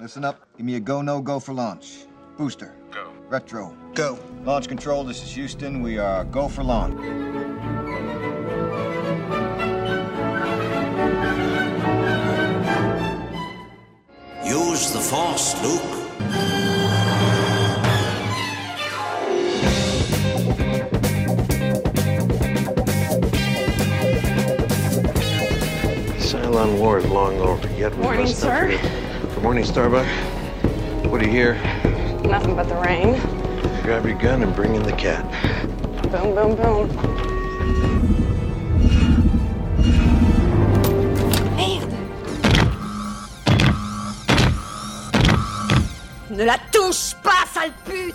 Listen up. Give me a go, no go for launch. Booster. Go. Retro. Go. Launch control, this is Houston. We are go for launch. Use the Force, Luke. Cylon War is long over. Yet we Morning, must not sir. forget- Good morning, Starbuck. What do you hear? Nothing but the rain. Grab your gun and bring in the cat. Boom, boom, boom. Ne la touche pas, sale pute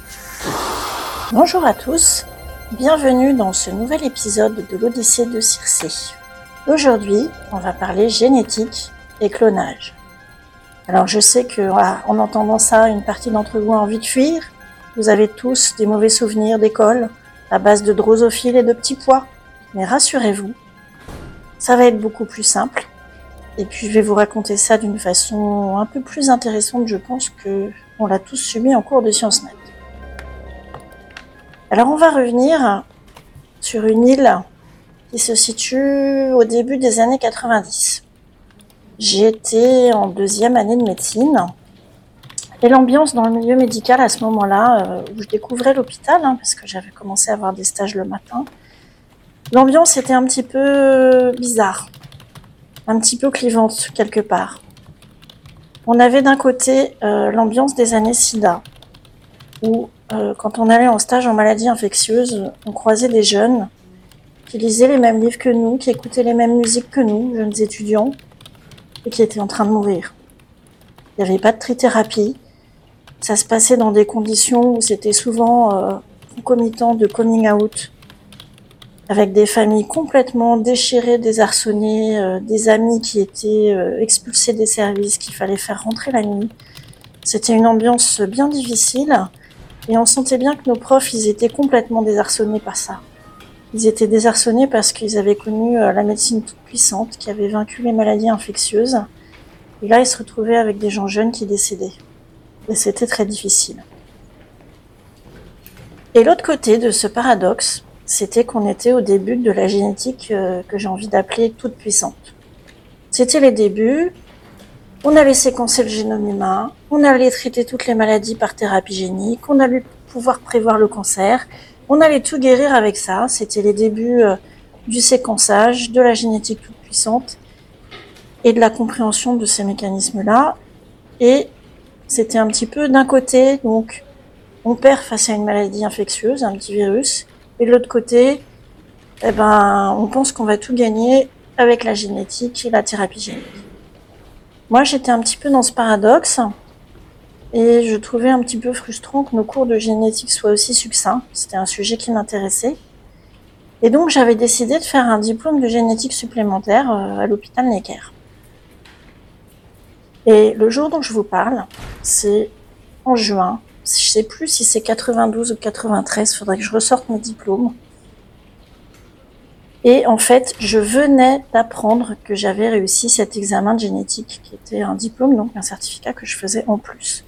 Bonjour à tous, bienvenue dans ce nouvel épisode de l'Odyssée de Circé. Aujourd'hui, on va parler génétique et clonage. Alors je sais que en entendant ça, une partie d'entre vous a envie de fuir. Vous avez tous des mauvais souvenirs d'école à base de drosophiles et de petits pois. Mais rassurez-vous, ça va être beaucoup plus simple. Et puis je vais vous raconter ça d'une façon un peu plus intéressante, je pense, que on l'a tous subi en cours de Sciences Nat. Alors on va revenir sur une île qui se situe au début des années 90. J'étais en deuxième année de médecine et l'ambiance dans le milieu médical à ce moment-là, euh, où je découvrais l'hôpital, hein, parce que j'avais commencé à avoir des stages le matin, l'ambiance était un petit peu bizarre, un petit peu clivante quelque part. On avait d'un côté euh, l'ambiance des années SIDA, où euh, quand on allait en stage en maladie infectieuse, on croisait des jeunes qui lisaient les mêmes livres que nous, qui écoutaient les mêmes musiques que nous, jeunes étudiants, et qui étaient en train de mourir. Il n'y avait pas de trithérapie. Ça se passait dans des conditions où c'était souvent euh, concomitant de coming out, avec des familles complètement déchirées, désarçonnées, euh, des amis qui étaient euh, expulsés des services, qu'il fallait faire rentrer la nuit. C'était une ambiance bien difficile. Et on sentait bien que nos profs, ils étaient complètement désarçonnés par ça. Ils étaient désarçonnés parce qu'ils avaient connu euh, la médecine toute puissante, qui avait vaincu les maladies infectieuses. Et là, ils se retrouvaient avec des gens jeunes qui décédaient. Et c'était très difficile. Et l'autre côté de ce paradoxe, c'était qu'on était au début de la génétique euh, que j'ai envie d'appeler toute puissante. C'était les débuts, on allait séquencer le génome humain, on allait traiter toutes les maladies par thérapie génique, on allait pouvoir prévoir le cancer, on allait tout guérir avec ça. C'était les débuts euh, du séquençage, de la génétique toute puissante et de la compréhension de ces mécanismes-là. Et c'était un petit peu d'un côté, donc on perd face à une maladie infectieuse, un petit virus, et de l'autre côté, eh ben, on pense qu'on va tout gagner avec la génétique et la thérapie génique. Moi, j'étais un petit peu dans ce paradoxe et je trouvais un petit peu frustrant que nos cours de génétique soient aussi succincts. C'était un sujet qui m'intéressait. Et donc, j'avais décidé de faire un diplôme de génétique supplémentaire euh, à l'hôpital Necker. Et le jour dont je vous parle, c'est en juin. Je sais plus si c'est 92 ou 93, faudrait que je ressorte mes diplômes. Et en fait, je venais d'apprendre que j'avais réussi cet examen de génétique, qui était un diplôme, donc un certificat que je faisais en plus.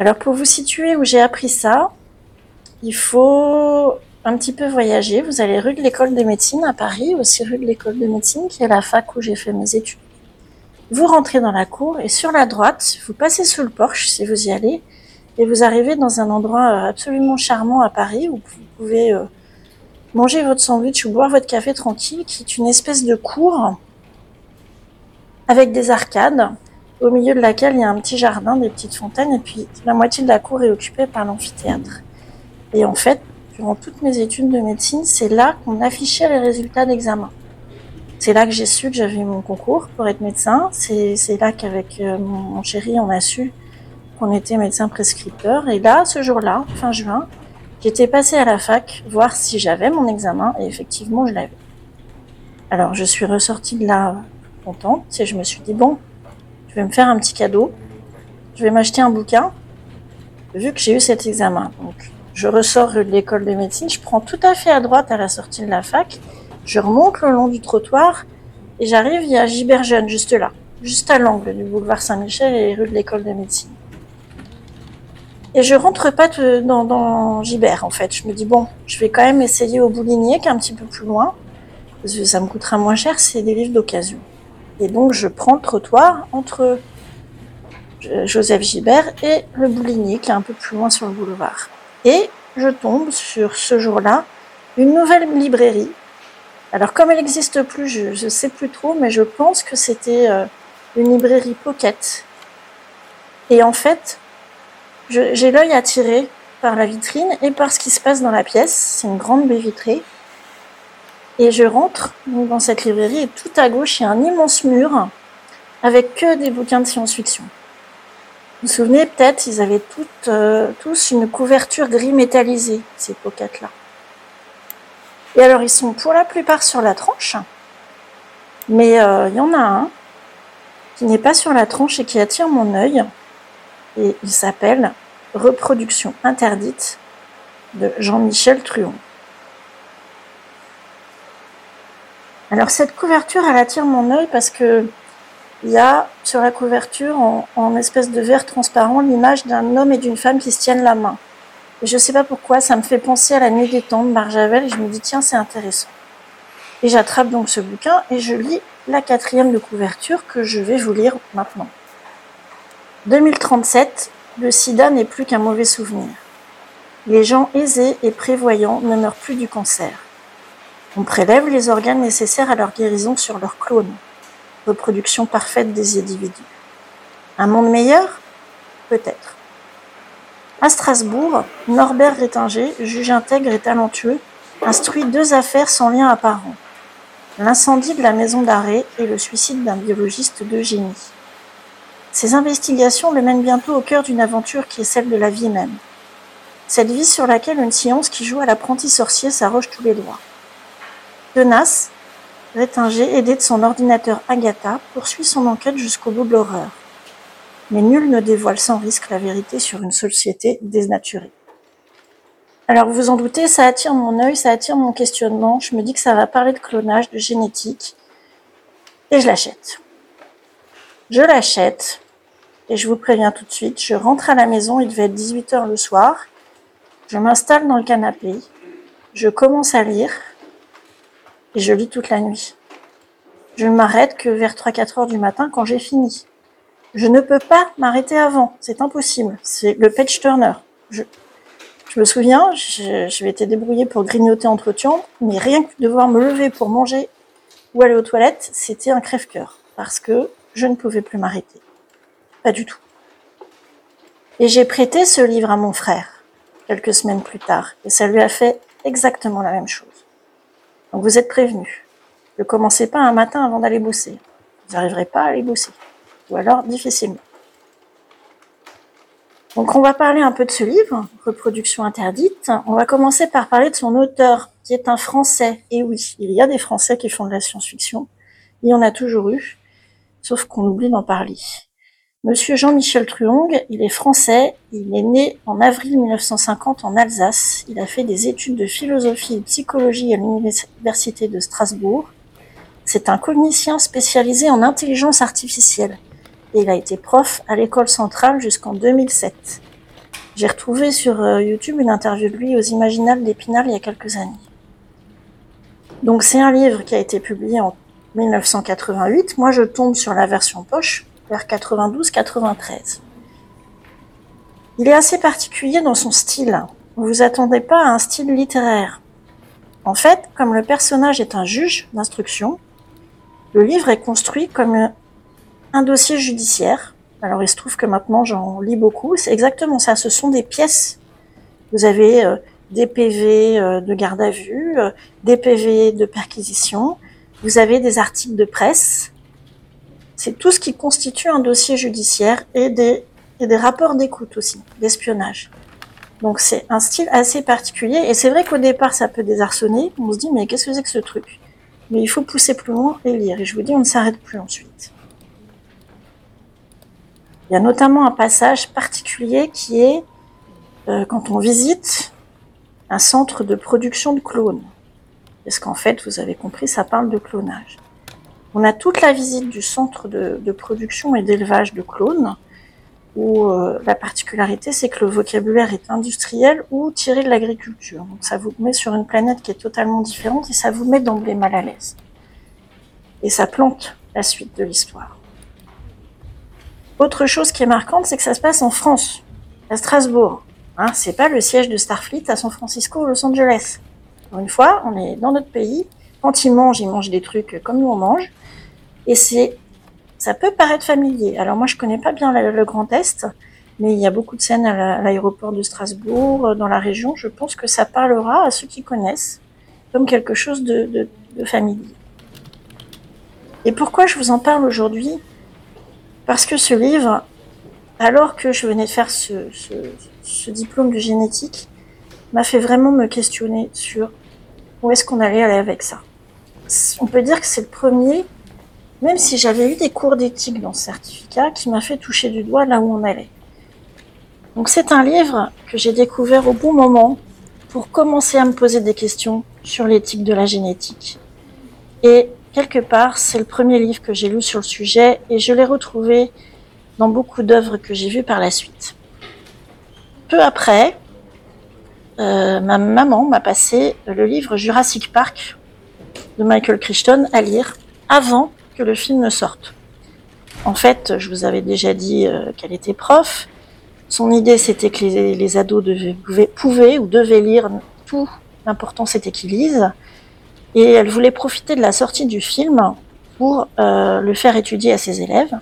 Alors pour vous situer où j'ai appris ça, il faut un petit peu voyager. Vous allez rue de l'école de médecine à Paris, aussi rue de l'école de médecine, qui est la fac où j'ai fait mes études. Vous rentrez dans la cour et sur la droite, vous passez sous le porche si vous y allez, et vous arrivez dans un endroit euh, absolument charmant à Paris où vous pouvez euh, manger votre sandwich ou boire votre café tranquille, qui est une espèce de cour avec des arcades, au milieu de laquelle il y a un petit jardin, des petites fontaines, et puis la moitié de la cour est occupée par l'amphithéâtre. Et en fait, durant toutes mes études de médecine, c'est là qu'on affichait les résultats d'examen. C'est là que j'ai su que j'avais mon concours pour être médecin. C'est là qu'avec euh, mon, chéri, on a su qu'on était médecin prescripteur. Et là, ce jour-là, fin juin, j'étais passée à la fac voir si j'avais mon examen et effectivement, je l'avais. Alors, je suis ressortie de là contente et je me suis dit, bon, vais me faire un petit cadeau. Je vais m'acheter un bouquin vu que j'ai eu cet examen. Donc, je ressors de l'école de médecine, je prends tout à fait à droite à la sortie de la fac, je remonte le long du trottoir et j'arrive, il y a juste là. juste à l'angle du boulevard Saint-Michel et rue de l'école de médecine. Et je rentre pas dans, dans Gibert, en fait. Je me dis, bon, je vais quand même essayer au Bouligné, qui est un petit peu plus loin, parce que ça me coûtera moins cher, c'est des livres d'occasion. Et donc, je prends le trottoir entre euh, Joseph Gibert et le Bouligné, qui est un peu plus loin sur le boulevard. Et je tombe sur ce jour-là une nouvelle librairie. Alors, comme elle n'existe plus, je ne sais plus trop, mais je pense que c'était euh, une librairie Pocket. Et en fait, j'ai l'œil attiré par la vitrine et par ce qui se passe dans la pièce. C'est une grande baie vitrée. Et je rentre dans cette librairie et tout à gauche, il y a un immense mur avec que des bouquins de science-fiction. Vous vous souvenez peut-être, ils avaient toutes, euh, tous une couverture gris métallisée, ces pockets-là. Et alors, ils sont pour la plupart sur la tranche, mais euh, il y en a un qui n'est pas sur la tranche et qui attire mon œil, et il s'appelle Reproduction interdite de Jean-Michel Truon. Alors cette couverture, elle attire mon œil parce que il y a sur la couverture, en, espèce de verre transparent, l'image d'un homme et d'une femme qui se tiennent la main. Je sais pas pourquoi, ça me fait penser à la nuit des temps de Barjavel et je me dis tiens c'est intéressant. Et j'attrape donc ce bouquin et je lis la quatrième de couverture que je vais vous lire maintenant. 2037, le sida n'est plus qu'un mauvais souvenir. Les gens aisés et prévoyants ne meurent plus du cancer. On prélève les organes nécessaires à leur guérison sur leurs clones. Reproduction parfaite des individus. Un monde meilleur? Peut-être. À Strasbourg, Norbert Rétinger, juge intègre et talentueux, instruit deux affaires sans lien apparent. L'incendie de la maison d'arrêt et le suicide d'un biologiste de génie. Ces investigations le mènent bientôt au cœur d'une aventure qui est celle de la vie même. Cette vie sur laquelle une science qui joue à l'apprenti sorcier s'arroge tous les droits. Tenace, Rétinger, aidé de son ordinateur Agatha, poursuit son enquête jusqu'au bout de l'horreur. Mais nul ne dévoile sans risque la vérité sur une société dénaturée. Alors vous vous en doutez, ça attire mon œil, ça attire mon questionnement. Je me dis que ça va parler de clonage, de génétique. Et je l'achète. Je l'achète. Et je vous préviens tout de suite, je rentre à la maison, il devait être 18h le soir. Je m'installe dans le canapé. Je commence à lire. Et je lis toute la nuit. Je ne m'arrête que vers 3-4 heures du matin quand j'ai fini. Je ne peux pas m'arrêter avant. C'est impossible. C'est le page turner. Je, me souviens, je, je m'étais débrouillée pour grignoter entre temps, mais rien que devoir me lever pour manger ou aller aux toilettes, c'était un crève-cœur. Parce que je ne pouvais plus m'arrêter. Pas du tout. Et j'ai prêté ce livre à mon frère, quelques semaines plus tard, et ça lui a fait exactement la même chose. Donc vous êtes prévenus. Ne commencez pas un matin avant d'aller bosser. Vous n'arriverez pas à aller bosser. Ou alors difficilement. Donc on va parler un peu de ce livre, Reproduction interdite. On va commencer par parler de son auteur, qui est un Français. Et oui, il y a des Français qui font de la science-fiction. Il y en a toujours eu, sauf qu'on oublie d'en parler. Monsieur Jean-Michel Truong, il est français, il est né en avril 1950 en Alsace. Il a fait des études de philosophie et psychologie à l'université de Strasbourg. C'est un cognicien spécialisé en intelligence artificielle et il a été prof à l'école centrale jusqu'en 2007. J'ai retrouvé sur euh, YouTube une interview de lui aux Imaginales d'Épinal il y a quelques années. Donc c'est un livre qui a été publié en 1988. Moi je tombe sur la version poche vers 92-93. Il est assez particulier dans son style. Vous vous attendez pas à un style littéraire. En fait, comme le personnage est un juge d'instruction, le livre est construit comme un dossier judiciaire. Alors il se trouve que maintenant j'en lis beaucoup. C'est exactement ça. Ce sont des pièces. Vous avez euh, des PV euh, de garde à vue, euh, des PV de perquisition. Vous avez des articles de presse. C'est tout ce qui constitue un dossier judiciaire et des, rapports d'écoute aussi, d'espionnage. Donc c'est un style assez particulier et c'est vrai qu'au départ ça peut désarçonner. On se dit mais qu'est-ce que c'est que ce truc? Mais il faut pousser plus loin et lire. Et je vous dis on ne s'arrête plus ensuite. Il y a notamment un passage particulier qui est euh, quand on visite un centre de production de clones. Parce qu'en fait, vous avez compris, ça parle de clonage. On a toute la visite du centre de, production et d'élevage de clones, où euh, la particularité, c'est que le vocabulaire est industriel ou tiré de l'agriculture. Donc ça vous met sur une planète qui est totalement différente et ça vous met d'emblée mal à l'aise. Et ça plante la suite de l'histoire. Autre chose qui est marquante, c'est que ça se passe en France, à Strasbourg. Hein, c'est pas le siège de Starfleet à San Francisco ou Los Angeles. Une fois, on est dans notre pays. Quand ils mangent, ils mangent des trucs comme nous on mange. Et c'est, ça peut paraître familier. Alors moi, je connais pas bien le, Grand Est, mais il y a beaucoup de scènes à la- à l'aéroport de Strasbourg, euh, dans la région. Je pense que ça parlera à ceux qui connaissent comme quelque chose de, familier. Et pourquoi je vous en parle aujourd'hui? Parce que ce livre, alors que je venais de faire ce diplôme de génétique, m'a fait vraiment me questionner sur où est-ce qu'on allait aller avec ça. On peut dire que c'est le premier, même si j'avais eu des cours d'éthique dans ce certificat, qui m'a fait toucher du doigt là où on allait. Donc c'est un livre que j'ai découvert au bon moment pour commencer à me poser des questions sur l'éthique de la génétique. Et quelque part, c'est le premier livre que j'ai lu sur le sujet et je l'ai retrouvé dans beaucoup d'œuvres que j'ai vues par la suite. Peu après, euh, ma maman m'a passé le livre Jurassic Park de Michael Crichton à lire avant que le film ne sorte. En fait, je vous avais déjà dit euh, qu'elle était prof. Son idée, c'était que les, les ados devaient, pouvaient, ou devaient lire tout. L'important, c'était qu'ils lisent. Et elle voulait profiter de la sortie du film pour euh, le faire étudier à ses élèves.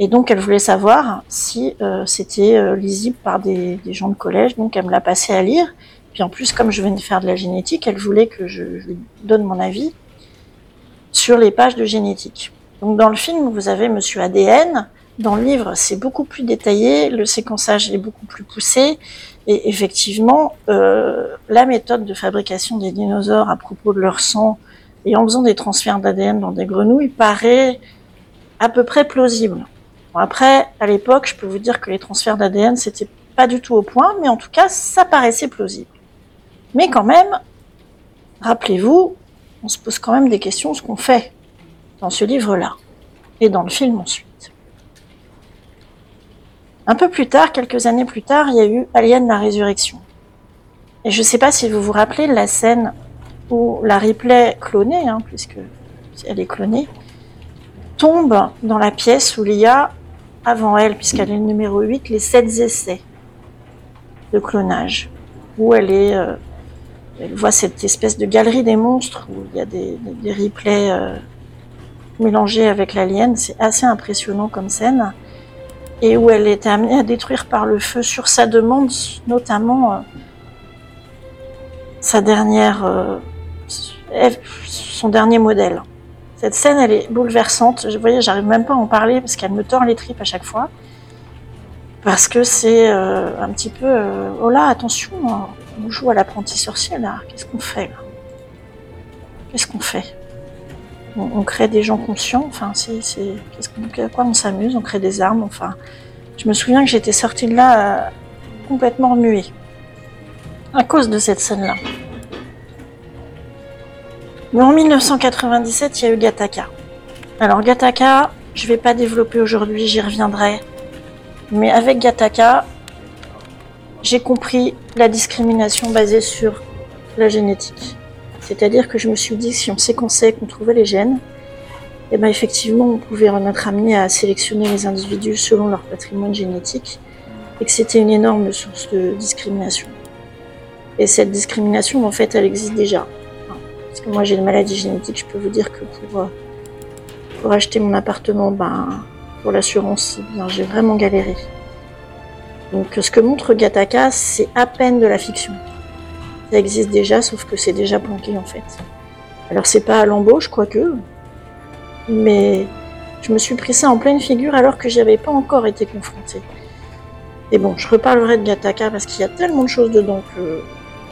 Et donc, elle voulait savoir si euh, c'était lisible par des, gens de collège. Donc, elle me l'a passé à lire. Puis en plus, comme je venais faire de la génétique, elle voulait que je, je lui donne mon avis sur les pages de génétique. Donc, dans le film, vous avez Monsieur ADN. Dans le livre, c'est beaucoup plus détaillé. Le séquençage est beaucoup plus poussé. Et effectivement, euh, la méthode de fabrication des dinosaures à propos de leur sang et en faisant des transferts d'ADN dans des grenouilles paraît à peu près plausible. Bon, après, à l'époque, je peux vous dire que les transferts d'ADN, c'était pas du tout au point, mais en tout cas, ça paraissait plausible. Mais quand même, rappelez-vous, on se pose quand même des questions ce qu'on fait dans ce livre-là et dans le film ensuite. Un peu plus tard, quelques années plus tard, il y a eu Alien la résurrection. Et je ne sais pas si vous vous rappelez la scène où la Ripley clonée, hein, puisque elle est clonée, tombe dans la pièce où il y a, avant elle, puisqu'elle est le numéro 8, les sept essais de clonage, où elle est, euh, elle voit cette espèce de galerie des monstres où il y a des, des, des Ripley euh, mélangés avec l'alien. C'est assez impressionnant comme scène et où elle est amenée à détruire par le feu sur sa demande, notamment euh, sa dernière, euh, son dernier modèle. Cette scène, elle est bouleversante. Vous voyez, j'arrive même pas à en parler parce qu'elle me tord les tripes à chaque fois. Parce que c'est un petit peu, oh là, attention, on joue à l'apprenti sorcier là. Qu'est-ce qu'on fait là Qu'est-ce qu'on fait on, crée des gens conscients. Enfin, c'est, qu'est-ce qu'on, quoi on s'amuse On crée des armes. Enfin, je me souviens que j'étais sortie de là euh, complètement remuée à cause de cette scène-là. Mais en 1997, il y a eu Gattaca. Alors Gattaca, je vais pas développer aujourd'hui, j'y reviendrai. Mais avec Gattaca, j'ai compris la discrimination basée sur la génétique. C'est-à-dire que je me suis dit que si on séquençait, qu'on trouvait les gènes, et ben effectivement, on pouvait être amené à sélectionner les individus selon leur patrimoine génétique, et que c'était une énorme source de discrimination. Et cette discrimination, en fait, elle existe déjà. Parce que moi, j'ai une maladie génétique, je peux vous dire que pour, pour acheter mon appartement, ben, pour l'assurance, ben, j'ai vraiment galéré. Donc, ce que montre Gattaca, c'est à peine de la fiction. Ça existe déjà, sauf que c'est déjà planqué, en fait. Alors, c'est pas à l'embauche, quoique, mais je me suis pris ça en pleine figure alors que j'y avais pas encore été confrontée. Et bon, je reparlerai de Gattaca parce qu'il y a tellement de choses dedans que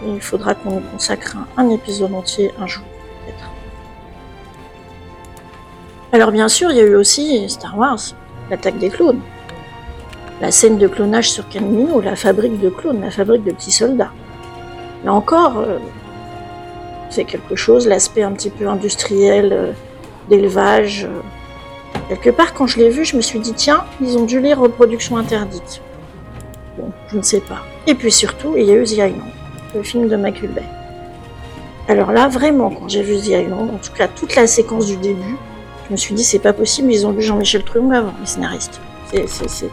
il faudra qu'on consacre un, un, épisode entier un jour, peut-être. Alors bien sûr, il y a eu aussi Star Wars, l'attaque des clones. La scène de clonage sur Camino, la fabrique de clones, la fabrique de petits soldats. Là encore, euh, c'est quelque chose, l'aspect un petit peu industriel, euh, d'élevage. euh. Quelque part, quand je l'ai vu, je me suis dit, tiens, ils ont dû lire Reproduction interdite. Bon, je ne sais pas. Et puis surtout, il y a eu The Island, le film de Michael Bay. Alors là, vraiment, quand j'ai vu The Island, en tout cas toute la séquence du début, je me suis dit, c'est pas possible, ils ont lu Jean-Michel Truong avant, les scénaristes. C'est-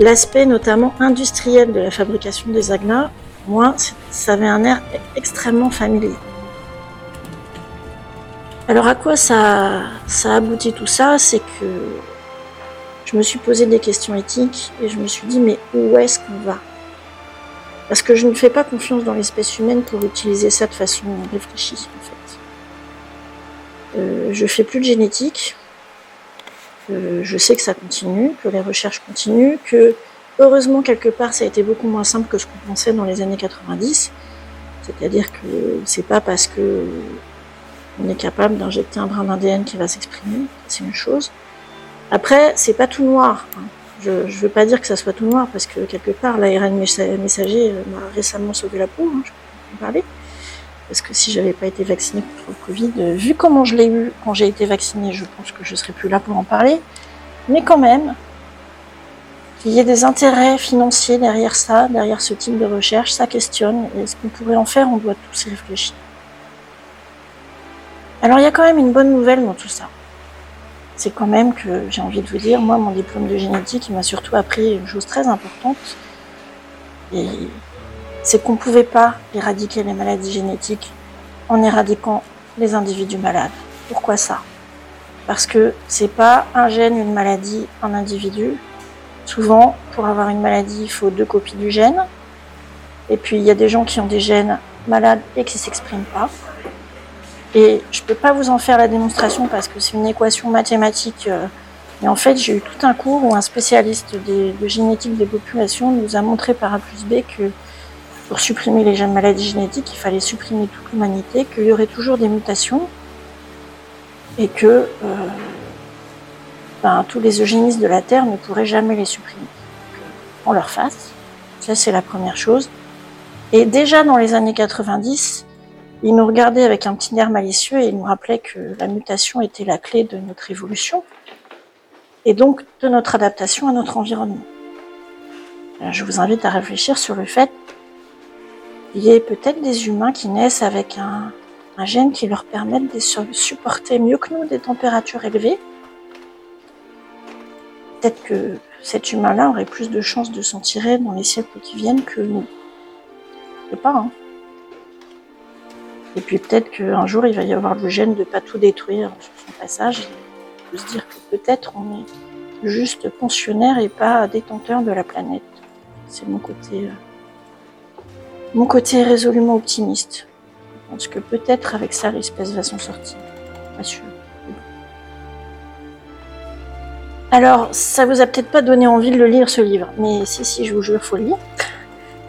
L'aspect notamment industriel de la fabrication des agnas, moi, ça avait un air extrêmement familier. Alors à quoi ça, ça aboutit tout ça? C'est que je me suis posé des questions éthiques et je me suis dit mais où est-ce qu'on va? Parce que je ne fais pas confiance dans l'espèce humaine pour utiliser ça de façon réfléchie en fait. Euh, je fais plus de génétique. Je sais que ça continue, que les recherches continuent, que heureusement quelque part ça a été beaucoup moins simple que ce qu'on pensait dans les années 90. C'est-à-dire que c'est pas parce que on est capable d'injecter un brin d'ADN qui va s'exprimer, c'est une chose. Après, c'est pas tout noir. hein. Je ne veux pas dire que ça soit tout noir parce que quelque part, l'ARN messager euh, m'a récemment sauvé la peau, hein, je peux en parler. Parce que si j'avais pas été vaccinée contre le Covid, euh, vu comment je l'ai eu quand j'ai été vaccinée, je pense que je serais plus là pour en parler. Mais quand même, qu'il y ait des intérêts financiers derrière ça, derrière ce type de recherche, ça questionne. Et ce qu'on pourrait en faire, on doit tous y réfléchir. Alors il y a quand même une bonne nouvelle dans tout ça. C'est quand même que j'ai envie de vous dire, moi mon diplôme de génétique, il m'a surtout appris une chose très importante. Et c'est qu'on ne pouvait pas éradiquer les maladies génétiques en éradiquant les individus malades. Pourquoi ça? Parce que c'est pas un gène, une maladie, un individu. Souvent, pour avoir une maladie, il faut deux copies du gène. Et puis il y a des gens qui ont des gènes malades et qui s'expriment pas. Et je peux pas vous en faire la démonstration parce que c'est une équation mathématique. euh, Mais en fait, j'ai eu tout un cours où un spécialiste de génétique des populations nous a montré par A plus B que pour supprimer les maladies génétiques, il fallait supprimer toute l'humanité, qu'il y aurait toujours des mutations et que euh, ben, tous les eugénistes de la Terre ne pourraient jamais les supprimer. On leur fasse. Ça, c'est la première chose. Et déjà dans les années 90, il nous regardait avec un petit air malicieux et il nous rappelait que la mutation était la clé de notre évolution et donc de notre adaptation à notre environnement. Alors, je vous invite à réfléchir sur le fait qu'il y ait peut-être des humains qui naissent avec un, gène qui leur permette de su- supporter mieux que nous des températures élevées. Peut-être que cet humain-là aurait plus de chances de s'en tirer dans les siècles qui viennent que nous. Je sais pas, hein. Et puis peut-être qu'un jour, il va y avoir le gène de pas tout détruire sur son passage. On peut se dire que peut-être on est juste pensionnaire et pas détenteur de la planète. C'est mon côté, euh, mon côté résolument optimiste. Je pense que peut-être avec ça, l'espèce va s'en sortir. Pas sûr. Alors, ça vous a peut-être pas donné envie de le lire ce livre, mais si, si, je vous jure, faut le lire.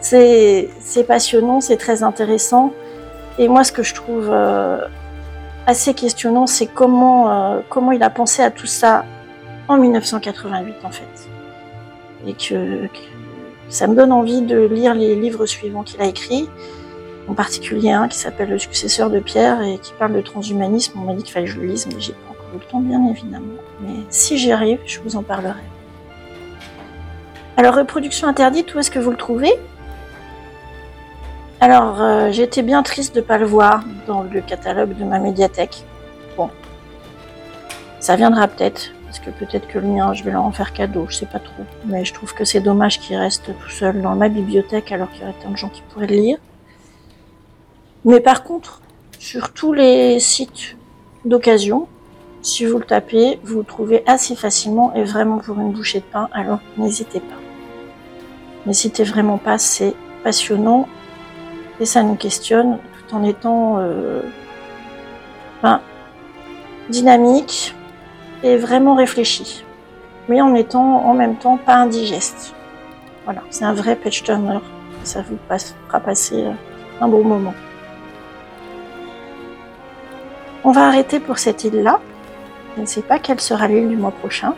C'est passionnant, c'est très intéressant. Et moi, ce que je trouve euh, assez questionnant, c'est comment, euh, comment il a pensé à tout ça en 1988, en fait. Et que ça me donne envie de lire les livres suivants qu'il a écrits, en particulier un qui s'appelle Le successeur de Pierre et qui parle de transhumanisme. On m'a dit qu'il fallait que je le lise, mais j'ai pas encore le temps, bien évidemment. Mais si j'y arrive, je vous en parlerai. Alors, reproduction interdite, où est-ce que vous le trouvez? Alors, euh, j'étais bien triste de ne pas le voir dans le catalogue de ma médiathèque. Bon, ça viendra peut-être, parce que peut-être que le mien, je vais leur en faire cadeau, je sais pas trop. Mais je trouve que c'est dommage qu'il reste tout seul dans ma bibliothèque alors qu'il y aurait tant de gens qui pourraient le lire. Mais par contre, sur tous les sites d'occasion, si vous le tapez, vous le trouvez assez facilement et vraiment pour une bouchée de pain, alors n'hésitez pas. N'hésitez vraiment pas, c'est passionnant et ça nous questionne tout en étant euh, ben, dynamique et vraiment réfléchi, mais en étant en même temps pas indigeste. Voilà, c'est un vrai page turner. Ça vous fera passer euh, un bon moment. On va arrêter pour cette île-là. Je ne sais pas quelle sera l'île du mois prochain.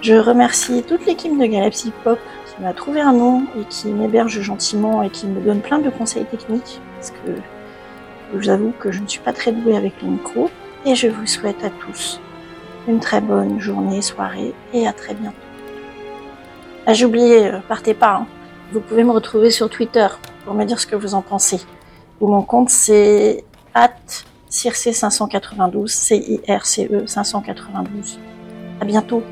Je remercie toute l'équipe de Galaxy Pop qui m'a trouvé un nom et qui m'héberge gentiment et qui me donne plein de conseils techniques parce que je vous avoue que je ne suis pas très douée avec les micros. et je vous souhaite à tous une très bonne journée, soirée et à très bientôt. Ah, j'ai oublié, euh, partez pas. hein. Vous pouvez me retrouver sur Twitter pour me dire ce que vous en pensez. Ou mon compte c'est at circe592, C-I-R-C-E 592. À bientôt.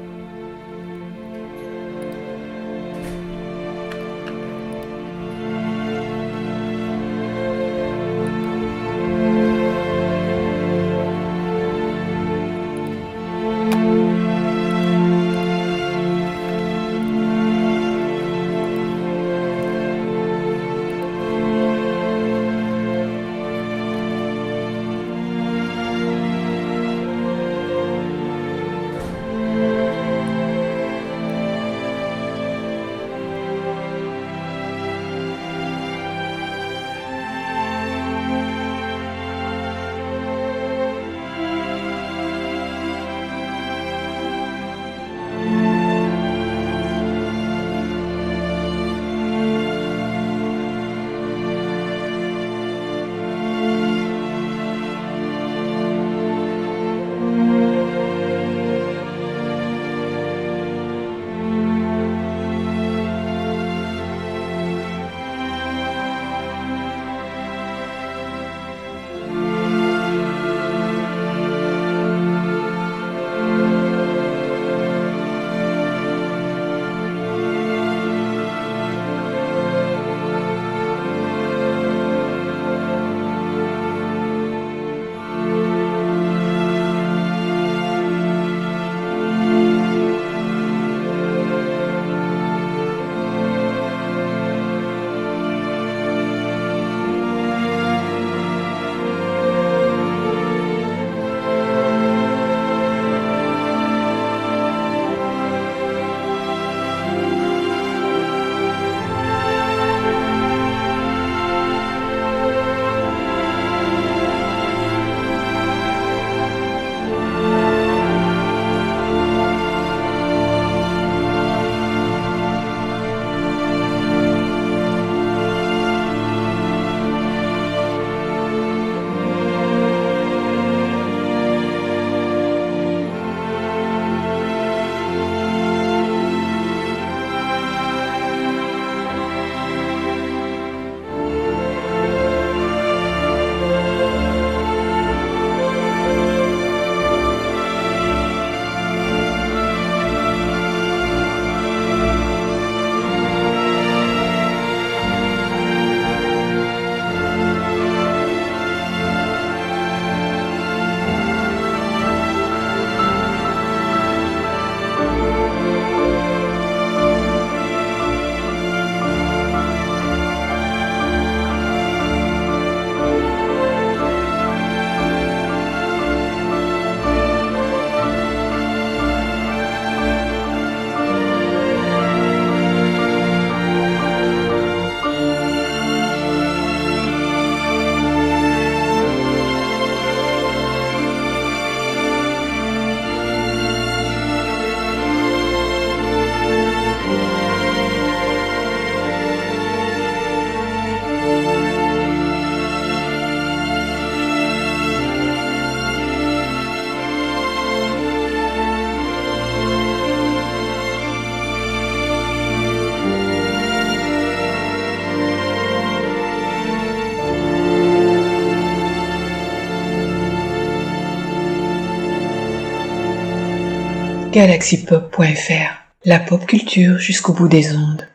galaxypop.fr, la pop culture jusqu'au bout des ondes.